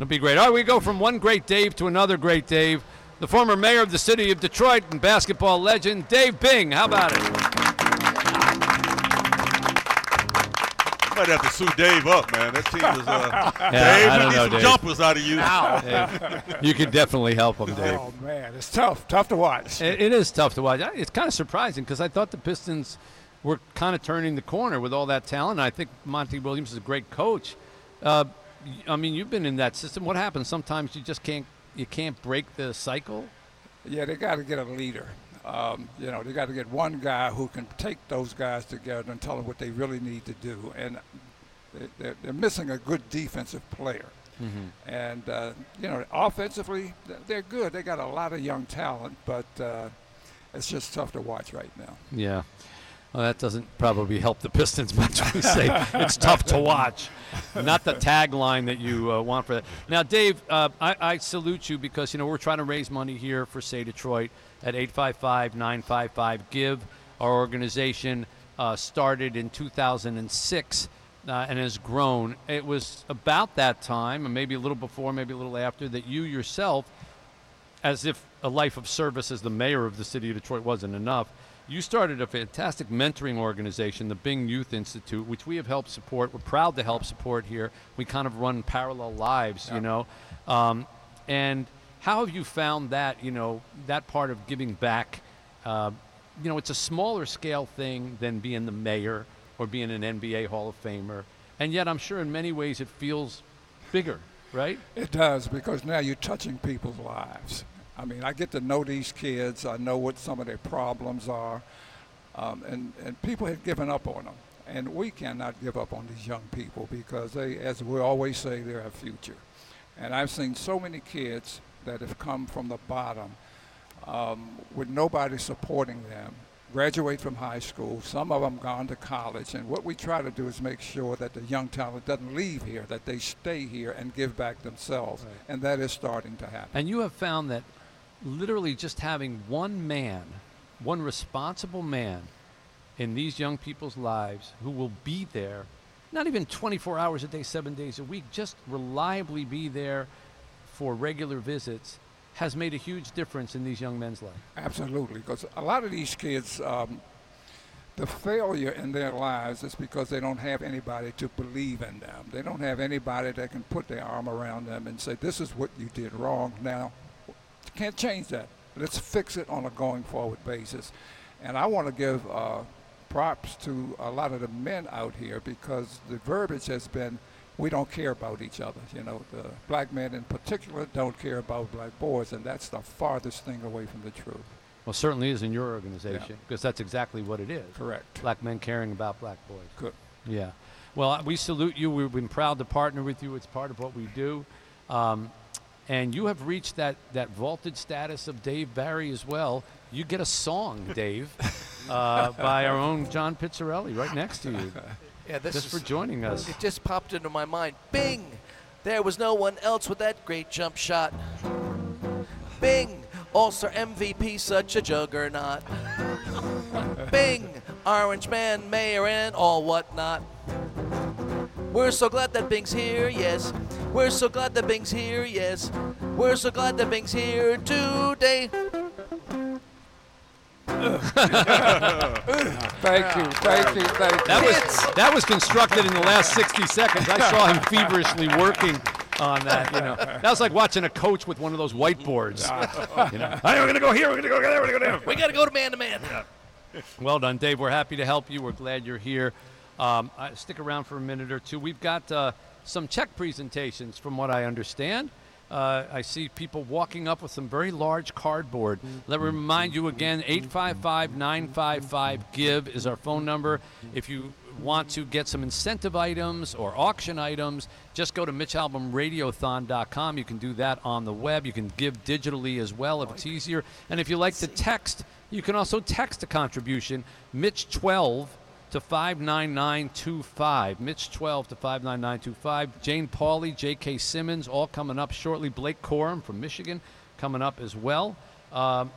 It'll be great. All right, we go from one great Dave to another great Dave. The former mayor of the city of Detroit and basketball legend, Dave Bing. How about it? Might have to sue Dave up, man. That team is. Uh, Yeah, Dave, I we don't need know, some Dave. jumpers out of you. Dave, you could definitely help him, Dave. Oh man, it's tough, tough to watch. It, it is tough to watch. It's kind of surprising because I thought the Pistons were kind of turning the corner with all that talent. I think Monty Williams is a great coach. Uh, y- I mean, you've been in that system. What happens? Sometimes you just can't you can't break the cycle. Yeah, they got to get a leader. Um, you know, they got to get one guy who can take those guys together and tell them what they really need to do. And they- they're, they're missing a good defensive player. And uh, you know, offensively, they're good. They got a lot of young talent, but uh, it's just tough to watch right now. Yeah. Well, that doesn't probably help the Pistons much. We say it's tough to watch, not the tagline that you uh, want for that. Now, Dave, uh, I, I salute you because you know we're trying to raise money here for Say Detroit at 855-955-GIVE. Our organization uh, started in 2006 uh, and has grown. It was about that time, and maybe a little before, maybe a little after, that you yourself as if a life of service as the mayor of the city of Detroit wasn't enough, you started a fantastic mentoring organization, the Bing Youth Institute, which we have helped support. We're proud to help support here. We kind of run parallel lives, you know. Um, and how have you found that, you know, that part of giving back? Uh, you know, it's a smaller scale thing than being the mayor or being an NBA Hall of Famer. And yet, I'm sure in many ways it feels bigger, right? It does because now you're touching people's lives. I mean, I get to know these kids. I know what some of their problems are, um, and and people have given up on them, and we cannot give up on these young people because they, as we always say, they're our future. And I've seen so many kids that have come from the bottom um, with nobody supporting them, graduate from high school. Some of them gone to college, and what we try to do is make sure that the young talent doesn't leave here, that they stay here and give back themselves, and that is starting to happen. And you have found that literally just having one man, one responsible man in these young people's lives who will be there, not even 24 hours a day, seven days a week, just reliably be there for regular visits, has made a huge difference in these young men's life. Absolutely, because a lot of these kids, um, the failure in their lives is because they don't have anybody to believe in them. They don't have anybody that can put their arm around them and say, "This is what you did wrong." Now, can't change that. Let's fix it on a going forward basis. And I want to give uh, props to a lot of the men out here because the verbiage has been, we don't care about each other. You know, the black men in particular don't care about black boys, and that's the farthest thing away from the truth. Well, certainly is in your organization because that's exactly what it is. Correct. Black men caring about black boys. Good. Yeah. Well, we salute you. We've been proud to partner with you. It's part of what we do. Um, and you have reached that, that vaulted status of Dave Barry as well. You get a song, Dave, uh, by our own John Pizzarelli right next to you, Yeah, this just is, for joining us. It just popped into my mind. Bing! There was no one else with that great jump shot. Bing! All-Star MVP, such a juggernaut. Bing! Orange Man, Mayor, and all whatnot. We're so glad that Bing's here, yes. We're so glad that Bing's here, yes. We're so glad that Bing's here today. Thank you, thank you, thank you. That was that was constructed in the last 60 seconds. I saw him feverishly working on that. You know, that was like watching a coach with one of those whiteboards. You know, "Hey, we're gonna go here. We're gonna go there. We're gonna go there. We gotta go to man to man. Well done, Dave. We're happy to help you. We're glad you're here. Um, stick around for a minute or two. We've got uh, some check presentations, from what I understand. Uh, I see people walking up with some very large cardboard. Let me remind you again 855 955 GIVE is our phone number. If you want to get some incentive items or auction items, just go to MitchAlbomRadiothon.com. You can do that on the web. You can give digitally as well if it's easier. And if you like to text, you can also text a contribution, Mitch12 to 59925. Mitch 12 to 59925. Jane Pauley, J.K. Simmons, all coming up shortly. Blake Corum from Michigan coming up as well. Um,